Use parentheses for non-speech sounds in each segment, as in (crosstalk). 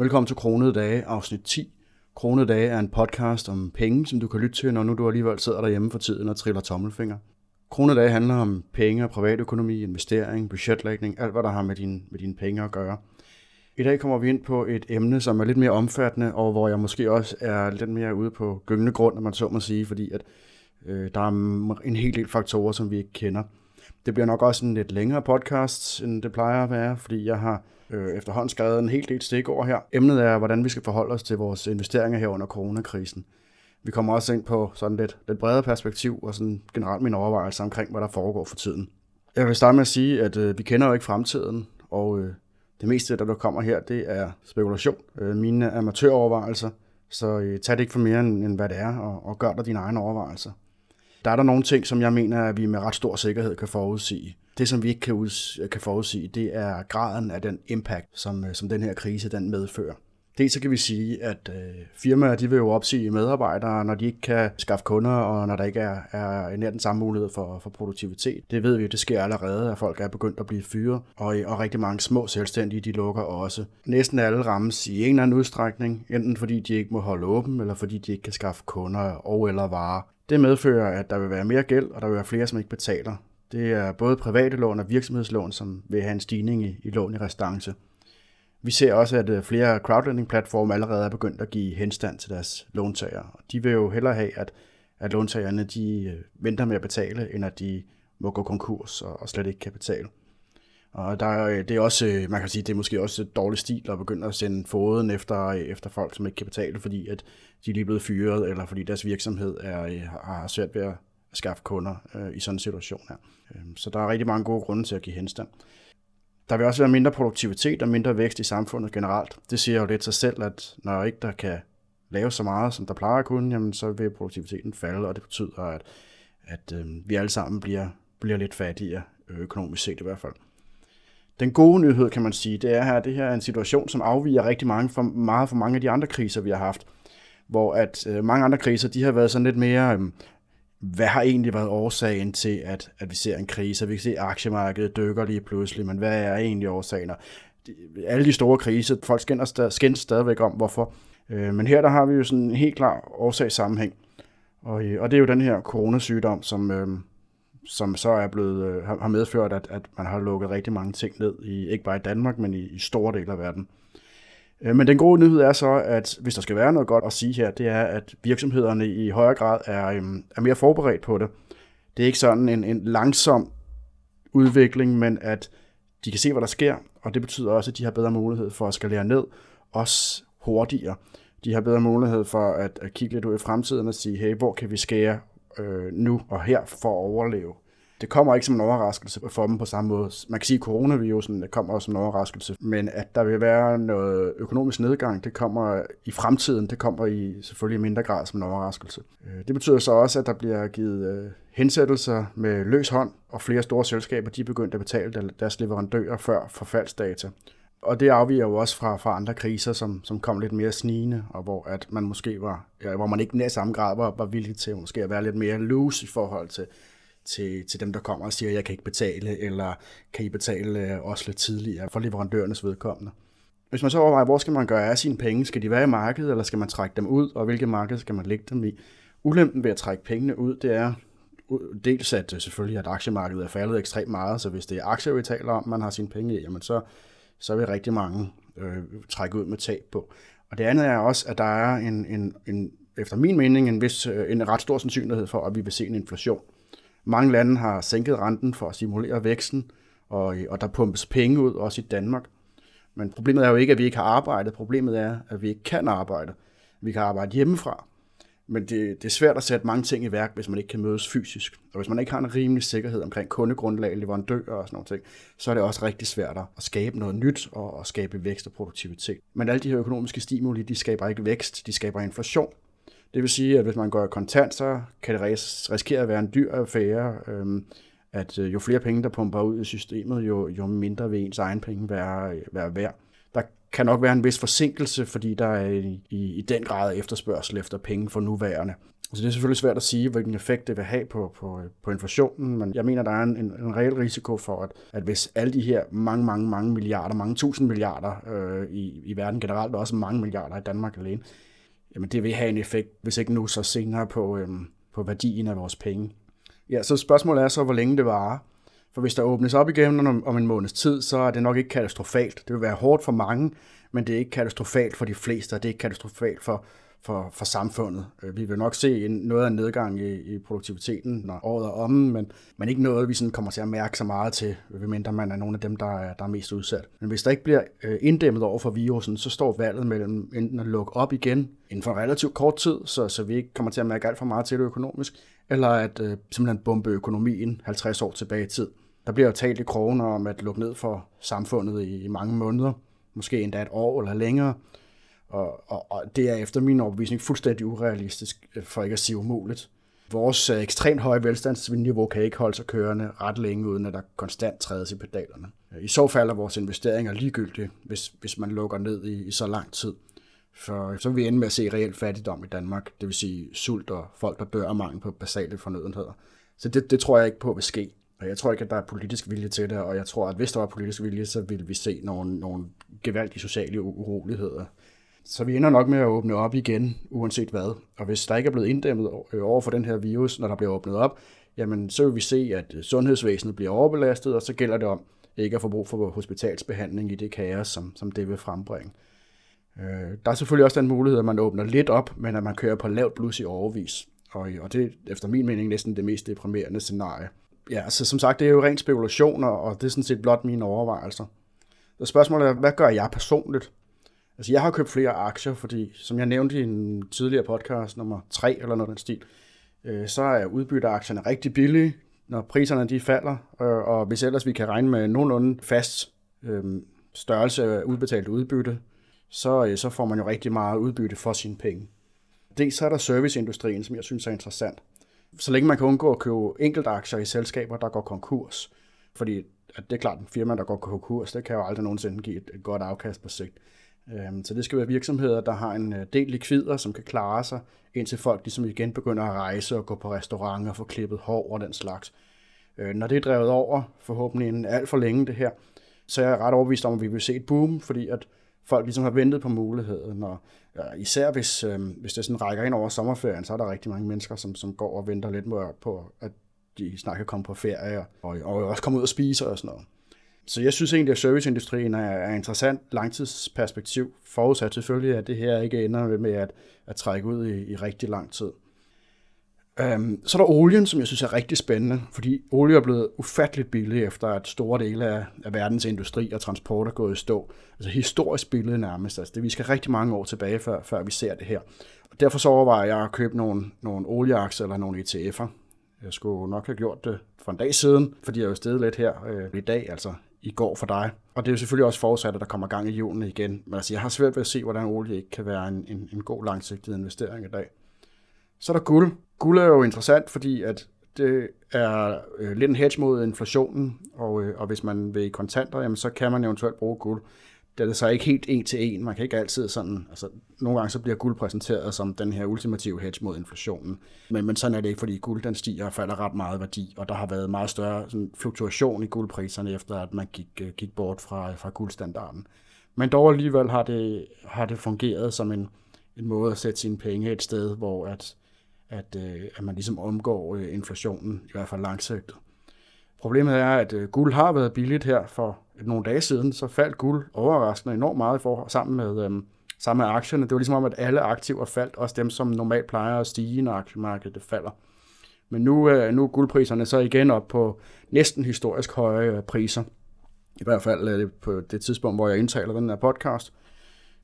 Velkommen til Kronede Dage, afsnit 10. Kronede Dage er en podcast om penge, som du kan lytte til, når nu du alligevel sidder derhjemme for tiden og triller tommelfinger. Kronede Dage handler om penge og privatøkonomi, investering, budgetlægning, alt hvad der har med, din, med dine penge at gøre. I dag kommer vi ind på et emne, som er lidt mere omfattende, og hvor jeg måske også er lidt mere ude på gyngende grund, når man så må sige, fordi at, øh, der er en hel del faktorer, som vi ikke kender. Det bliver nok også en lidt længere podcast, end det plejer at være, fordi jeg har øh, efterhånden skrevet en hel del stikord over her. Emnet er, hvordan vi skal forholde os til vores investeringer her under coronakrisen. Vi kommer også ind på sådan lidt, lidt bredere perspektiv og sådan generelt mine overvejelser omkring, hvad der foregår for tiden. Jeg vil starte med at sige, at øh, vi kender jo ikke fremtiden, og øh, det meste, der, der kommer her, det er spekulation. Øh, mine amatørovervejelser, så øh, tag det ikke for mere, end, end hvad det er, og, og gør dig dine egne overvejelser. Der er der nogle ting, som jeg mener, at vi med ret stor sikkerhed kan forudsige. Det, som vi ikke kan, kan forudsige, det er graden af den impact, som, øh, som den her krise den medfører. Dels så kan vi sige, at øh, firmaer de vil jo opsige medarbejdere, når de ikke kan skaffe kunder, og når der ikke er, er nær den samme mulighed for, for produktivitet. Det ved vi, det sker allerede, at folk er begyndt at blive fyret, og, og rigtig mange små selvstændige, de lukker også. Næsten alle rammes i en eller anden udstrækning, enten fordi de ikke må holde åben, eller fordi de ikke kan skaffe kunder og eller varer. Det medfører, at der vil være mere gæld, og der vil være flere, som ikke betaler. Det er både private lån og virksomhedslån, som vil have en stigning i, i lån i restance. Vi ser også, at øh, flere crowdlending-platforme allerede er begyndt at give henstand til deres låntagere. De vil jo hellere have, at, at låntagerne de øh, venter med at betale, end at de må gå konkurs og, og slet ikke kan betale. Og der øh, det er også, man kan sige, det er måske også et dårligt stil at begynde at sende foden efter, efter folk, som ikke kan betale, fordi at de er lige blevet fyret, eller fordi deres virksomhed er, har svært ved at skaffe kunder øh, i sådan en situation her. Øhm, så der er rigtig mange gode grunde til at give henstand. Der vil også være mindre produktivitet og mindre vækst i samfundet generelt. Det siger jo lidt sig selv, at når ikke der kan lave så meget, som der plejer at kunne, jamen så vil produktiviteten falde, og det betyder, at, at øh, vi alle sammen bliver, bliver lidt fattigere, øh, økonomisk set i hvert fald. Den gode nyhed, kan man sige, det er her, det her er en situation, som afviger rigtig mange for, meget fra mange af de andre kriser, vi har haft. Hvor at øh, mange andre kriser, de har været sådan lidt mere, øh, hvad har egentlig været årsagen til, at, at vi ser en krise? Vi kan se, at aktiemarkedet dykker lige pludselig, men hvad er egentlig årsagen? Alle de store kriser, folk skændes, skændes stadigvæk om, hvorfor. Øh, men her der har vi jo sådan en helt klar årsagssammenhæng. Og, øh, og det er jo den her coronasygdom, som, øh, som så er blevet, øh, har medført, at, at man har lukket rigtig mange ting ned, i, ikke bare i Danmark, men i, i store dele af verden. Øh, men den gode nyhed er så, at hvis der skal være noget godt at sige her, det er, at virksomhederne i højere grad er, øhm, er mere forberedt på det. Det er ikke sådan en, en langsom udvikling, men at de kan se, hvad der sker, og det betyder også, at de har bedre mulighed for at skalere ned, også hurtigere. De har bedre mulighed for at, at kigge lidt ud i fremtiden og sige, hey, hvor kan vi skære øh, nu og her for at overleve? Det kommer ikke som en overraskelse for dem på samme måde. Man kan sige, at coronavirusen det kommer også som en overraskelse, men at der vil være noget økonomisk nedgang, det kommer i fremtiden, det kommer i selvfølgelig mindre grad som en overraskelse. Øh, det betyder så også, at der bliver givet øh, hensættelser med løs hånd, og flere store selskaber de er begyndt at betale deres leverandører før forfaldsdata. Og det afviger jo også fra, fra andre kriser, som, som kom lidt mere snigende, og hvor at man måske var, ja, hvor man ikke i samme grad var, var villig til måske at være lidt mere loose i forhold til, til, til dem, der kommer og siger, at jeg kan ikke betale, eller kan I betale øh, også lidt tidligere for leverandørernes vedkommende. Hvis man så overvejer, hvor skal man gøre af sine penge? Skal de være i markedet, eller skal man trække dem ud, og hvilket marked skal man lægge dem i? Ulempen ved at trække pengene ud, det er dels at øh, selvfølgelig, at aktiemarkedet er faldet ekstremt meget, så hvis det er aktier, vi taler om, man har sine penge i, jamen så, så vil rigtig mange øh, trække ud med tab på. Og det andet er også, at der er en, en, en efter min mening en, vis, øh, en ret stor sandsynlighed for, at vi vil se en inflation. Mange lande har sænket renten for at simulere væksten, og, øh, og der pumpes penge ud, også i Danmark. Men problemet er jo ikke, at vi ikke har arbejdet. Problemet er, at vi ikke kan arbejde. Vi kan arbejde hjemmefra. Men det, det er svært at sætte mange ting i værk, hvis man ikke kan mødes fysisk. Og hvis man ikke har en rimelig sikkerhed omkring kundegrundlag, leverandører og sådan noget, ting, så er det også rigtig svært at skabe noget nyt og og skabe vækst og produktivitet. Men alle de her økonomiske stimuli, de skaber ikke vækst, de skaber inflation. Det vil sige, at hvis man går i kontant, så kan det risikere at være en dyr affære, øhm, at øh, jo flere penge, der pumper ud i systemet, jo, jo mindre vil ens egen penge være, øh, være værd. Der kan nok være en vis forsinkelse, fordi der er i, i, i den grad efterspørgsel efter penge for nuværende. Så det er selvfølgelig svært at sige, hvilken effekt det vil have på, på, øh, på inflationen, men jeg mener, der er en, en, en reel risiko for, at, at hvis alle de her mange, mange, mange milliarder, mange tusind milliarder øh, i, i verden generelt, og også mange milliarder i Danmark alene, jamen det vil have en effekt, hvis ikke nu så senere på, øhm, på værdien af vores penge. Ja, så spørgsmålet er så, hvor længe det varer. For hvis der åbnes op igen om, om en måneds tid, så er det nok ikke katastrofalt. Det vil være hårdt for mange, men det er ikke katastrofalt for de fleste, og det er ikke katastrofalt for, for, for samfundet. Øh, vi vil nok se en, noget af en nedgang i, i produktiviteten, når året er omme, men, men ikke noget, vi sådan kommer til at mærke så meget til, medmindre man er nogle af dem, der er, der er mest udsat. Men hvis der ikke bliver øh, inddæmmet over for virusen, så står valget mellem enten at lukke op igen inden for en relativt kort tid, så, så vi ikke kommer til at mærke alt for meget til det økonomisk, eller at øh, simpelthen bombe økonomien 50 år tilbage i tid. Der bliver jo talt i kroner om at lukke ned for samfundet i, i mange måneder, måske endda et år eller længere, og, og, og det er efter min overbevisning fuldstændig urealistisk, øh, for ikke at sige umuligt. Vores øh, ekstremt høje velstandsniveau kan ikke holde sig kørende ret længe, uden at der konstant trædes i pedalerne. Øh, I så fald er vores investeringer ligegyldige, hvis, hvis man lukker ned i, i så lang tid. For øh, så vil vi ende med at se reelt fattigdom i Danmark, det vil sige sult og folk, der dør af mangel på basale fornødenheder. Så det, det tror jeg ikke på vil ske. Og jeg tror ikke, at der er politisk vilje til det, og jeg tror, at hvis der var politisk vilje, så ville vi se nogle, nogle gevaldige sociale uroligheder så vi ender nok med at åbne op igen, uanset hvad. Og hvis der ikke er blevet inddæmmet øh, over for den her virus, når der bliver åbnet op, jamen så vil vi se, at øh, sundhedsvæsenet bliver overbelastet, og så gælder det om ikke at få brug for hospitalsbehandling i det kaos, som, som det vil frembringe. Øh, der er selvfølgelig også den mulighed, at man åbner lidt op, men at man kører på lavt blus i overvis. Og, og det er efter min mening næsten det mest deprimerende scenarie. Ja, så som sagt, det er jo rent spekulationer, og det er sådan set blot mine overvejelser. Så spørgsmålet er, hvad gør jeg personligt? Altså, jeg har købt flere aktier, fordi, som jeg nævnte i en tidligere podcast, nummer 3 eller noget den stil, øh, så er udbytteaktierne rigtig billige, når priserne de falder, øh, og hvis ellers vi kan regne med nogenlunde fast øh, størrelse af udbetalt udbytte, så, øh, så får man jo rigtig meget udbytte for sine penge. Dels så er der serviceindustrien, som jeg synes er interessant. Så længe man kan undgå at købe enkeltaktier i selskaber, der går konkurs, fordi at det er klart, en firma, der går konkurs, det kan jo aldrig nogensinde give et, et godt afkast på sigt. Øhm, så det skal være virksomheder, der har en øh, del likvider, som kan klare sig, indtil folk ligesom igen begynder at rejse og gå på restauranter og få klippet hår og den slags. Øh, når det er drevet over, forhåbentlig inden alt for længe det her, så er jeg ret overbevist om, at vi vil se et boom, fordi at folk ligesom har ventet på muligheden, og især hvis, øh, hvis det sådan rækker ind over sommerferien, så er der rigtig mange mennesker, som, som går og venter lidt på, at de snart kan komme på ferie, og, og også komme ud og spise og sådan noget. Så jeg synes egentlig, at serviceindustrien er, er interessant langtidsperspektiv, forudsat selvfølgelig, at det her ikke ender med at, at trække ud i, i rigtig lang tid. Um, så er der olien, som jeg synes er rigtig spændende, fordi olie er blevet ufatteligt billig, efter at store dele af, af verdens industri og transport er gået i stå. Altså historisk billigt nærmest. Altså det, vi skal rigtig mange år tilbage, før, før vi ser det her. Og derfor så overvejer jeg at købe nogle, nogle olieaktier eller nogle ETF'er. Jeg skulle nok have gjort det for en dag siden, fordi jeg er jo stedet lidt her øh, i dag, altså i går for dig. Og det er jo selvfølgelig også forudsat, at der kommer gang i julen igen. Men altså, jeg har svært ved at se, hvordan olie ikke kan være en, en, en god langsigtet investering i dag. Så er der guld. Guld er jo interessant, fordi at det er øh, lidt en hedge mod inflationen, og, øh, og hvis man vil i kontanter, jamen, så kan man eventuelt bruge guld det er så ikke helt en til en. Man kan ikke altid sådan, altså nogle gange så bliver guld præsenteret som den her ultimative hedge mod inflationen. Men, men sådan er det ikke, fordi guld den stiger og falder ret meget værdi, og der har været meget større sådan, fluktuation i guldpriserne, efter at man gik, øh, gik bort fra, fra guldstandarden. Men dog alligevel har det, har det fungeret som en, en måde at sætte sine penge et sted, hvor at, at, øh, at man ligesom omgår øh, inflationen, i hvert fald langsigtet. Problemet er, at øh, guld har været billigt her for nogle dage siden, så faldt guld overraskende enormt meget for, sammen med, øhm, sammen med aktierne. Det var ligesom om, at alle aktiver faldt, også dem, som normalt plejer at stige, når aktiemarkedet falder. Men nu, øh, nu er guldpriserne så igen op på næsten historisk høje øh, priser. I hvert fald øh, på det tidspunkt, hvor jeg indtaler den her podcast.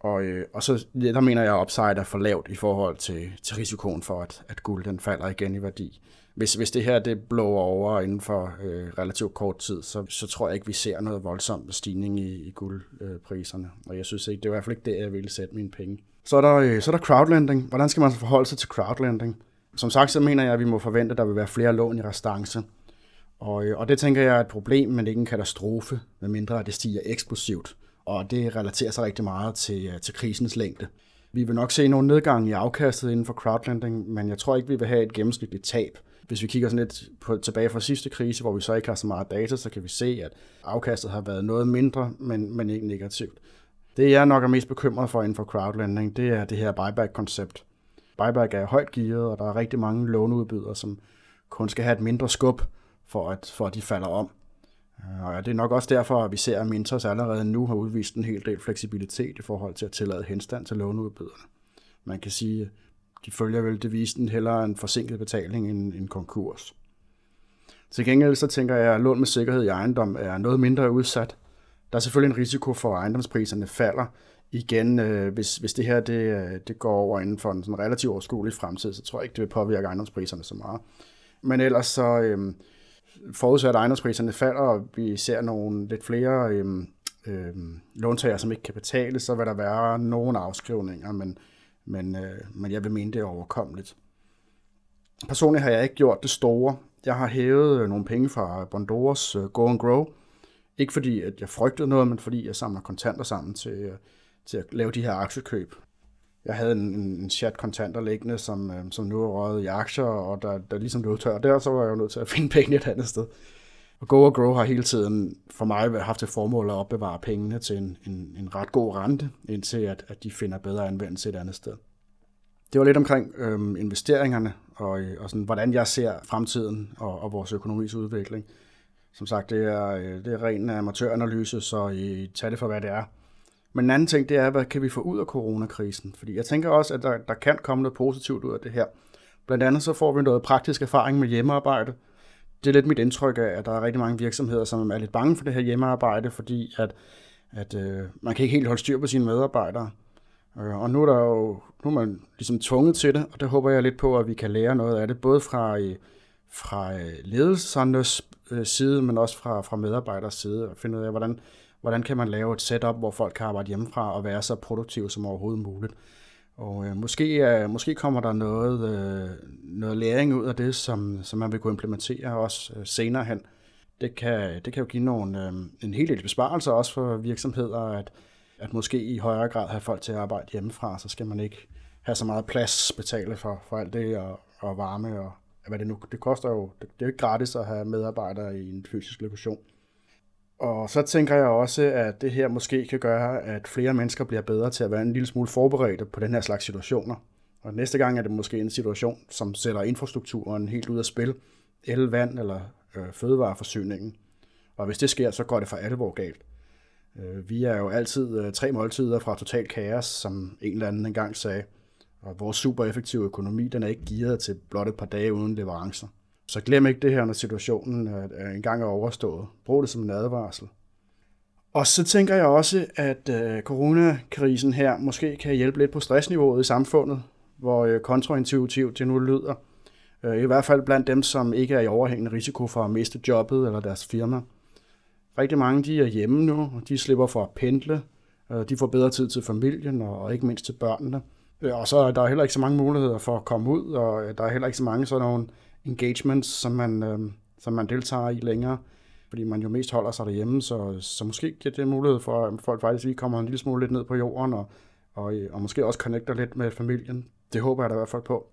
Og, øh, og så der mener jeg, at upside er for lavt i forhold til, til risikoen for, at, at guld den falder igen i værdi hvis, hvis det her det blower over inden for øh, relativt kort tid, så, så tror jeg ikke, vi ser noget voldsomt stigning i, i guldpriserne. Øh, og jeg synes ikke, det er i hvert fald ikke det, jeg ville sætte mine penge. Så er, der, øh, så er der crowdlending. Hvordan skal man forholde sig til crowdlending? Som sagt, så mener jeg, at vi må forvente, at der vil være flere lån i restance. Og, øh, og det tænker jeg er et problem, men ikke en katastrofe, medmindre at det stiger eksplosivt og det relaterer sig rigtig meget til, øh, til krisens længde. Vi vil nok se nogle nedgang i afkastet inden for crowdlending, men jeg tror ikke, vi vil have et gennemsnitligt tab. Hvis vi kigger sådan lidt på, tilbage fra sidste krise, hvor vi så ikke har så meget data, så kan vi se, at afkastet har været noget mindre, men, men ikke negativt. Det jeg nok er mest bekymret for inden for crowdlending, det er det her buyback-koncept. Buyback er højt gearet, og der er rigtig mange låneudbydere, som kun skal have et mindre skub, for at, for at de falder om. Øh, og det er nok også derfor, at vi ser, at Mintos allerede nu har udvist en hel del fleksibilitet i forhold til at tillade henstand til låneudbyderne. Man kan sige, de følger vel devisen hellere en forsinket betaling end en konkurs. Til gengæld så tænker jeg, at lån med sikkerhed i ejendom er noget mindre udsat. Der er selvfølgelig en risiko for, at ejendomspriserne falder igen. Øh, hvis, hvis det her det, øh, det går over inden for en sådan relativt overskuelig fremtid, så tror jeg ikke, det vil påvirke ejendomspriserne så meget. Men ellers så, øh, forudsat at ejendomspriserne falder, og vi ser nogle lidt flere øhm, øhm, låntager, som ikke kan betale, så vil der være nogle afskrivninger, men, men, øh, men jeg vil mene, det er overkommeligt. Personligt har jeg ikke gjort det store. Jeg har hævet øh, nogle penge fra Bondoras øh, Go and Grow. Ikke fordi, at jeg frygtede noget, men fordi jeg samler kontanter sammen til, øh, til at lave de her aktiekøb jeg havde en, en chat kontanter liggende, som, øh, som nu er røget i aktier, og der, der ligesom blev tør der, så var jeg jo nødt til at (laughs) finde penge et andet sted. Og Go og Grow har hele tiden for mig haft til formål at opbevare pengene til en, en, en ret god rente, indtil at, at de finder bedre anvendelse et andet sted. Det var lidt omkring øhm, investeringerne, og, øh, og sådan, hvordan jeg ser fremtiden og, og vores økonomiske udvikling. Som sagt, det er, øh, det er ren amatøranalyse, så øh, I tager det for, hvad det er. Men en anden ting, det er, hvad kan vi få ud af coronakrisen? Fordi jeg tænker også, at der, der kan komme noget positivt ud af det her. Blandt andet så får vi noget praktisk erfaring med hjemmearbejde. Det er lidt mit indtryk af, at der er rigtig mange virksomheder, som er lidt bange for det her hjemmearbejde, fordi at, at øh, man kan ikke helt holde styr på sine medarbejdere. Øh, og nu er, der jo, nu er man ligesom tvunget til det, og det håber jeg lidt på, at vi kan lære noget af det, både fra, øh, fra øh, ledelsernes øh, side, men også fra, fra medarbejderes side, og finde ud af, hvordan, hvordan kan man lave et setup, hvor folk kan arbejde hjemmefra og være så produktive som overhovedet muligt. Og øh, måske, øh, måske kommer der noget, øh, noget læring ud af det, som, som man vil kunne implementere også øh, senere hen. Det kan, det kan jo give nogle, øh, en hel del besparelser også for virksomheder, at, at måske i højere grad have folk til at arbejde hjemmefra, så skal man ikke have så meget plads betale for, for alt det og, og varme og hvad det nu. Det koster jo, det, det er jo ikke gratis at have medarbejdere i en fysisk lokation. Og så tænker jeg også, at det her måske kan gøre, at flere mennesker bliver bedre til at være en lille smule forberedte på den her slags situationer. Og næste gang er det måske en situation, som sætter infrastrukturen helt ud af spil. El, vand eller øh, fødevareforsyningen. Og hvis det sker, så går det for alvor galt. Øh, vi er jo altid øh, tre måltider fra total kaos, som en eller anden engang sagde. Og vores super effektive økonomi, den er ikke gearet til blot et par dage uden leverancer. Så glem ikke det her, når situationen øh, er engang er overstået. Brug det som en advarsel. Og så tænker jeg også, at øh, coronakrisen her måske kan hjælpe lidt på stressniveauet i samfundet, hvor øh, kontraintuitivt det nu lyder. Øh, I hvert fald blandt dem, som ikke er i overhængende risiko for at miste jobbet eller deres firma. Rigtig mange de er hjemme nu, og de slipper for at pendle. De får bedre tid til familien og ikke mindst til børnene. Øh, og så er der heller ikke så mange muligheder for at komme ud, og der er heller ikke så mange sådan nogle engagements, som man, øh, som man deltager i længere, fordi man jo mest holder sig derhjemme, så, så måske giver det mulighed for, at folk faktisk lige kommer en lille smule lidt ned på jorden, og, og, og måske også connecter lidt med familien. Det håber jeg da i hvert fald på.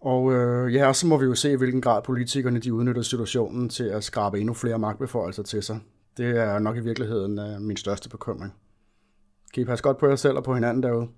Og øh, ja, så må vi jo se, i hvilken grad politikerne de udnytter situationen til at skrabe endnu flere magtbeføjelser til sig. Det er nok i virkeligheden øh, min største bekymring. Kan I passe godt på jer selv og på hinanden derude?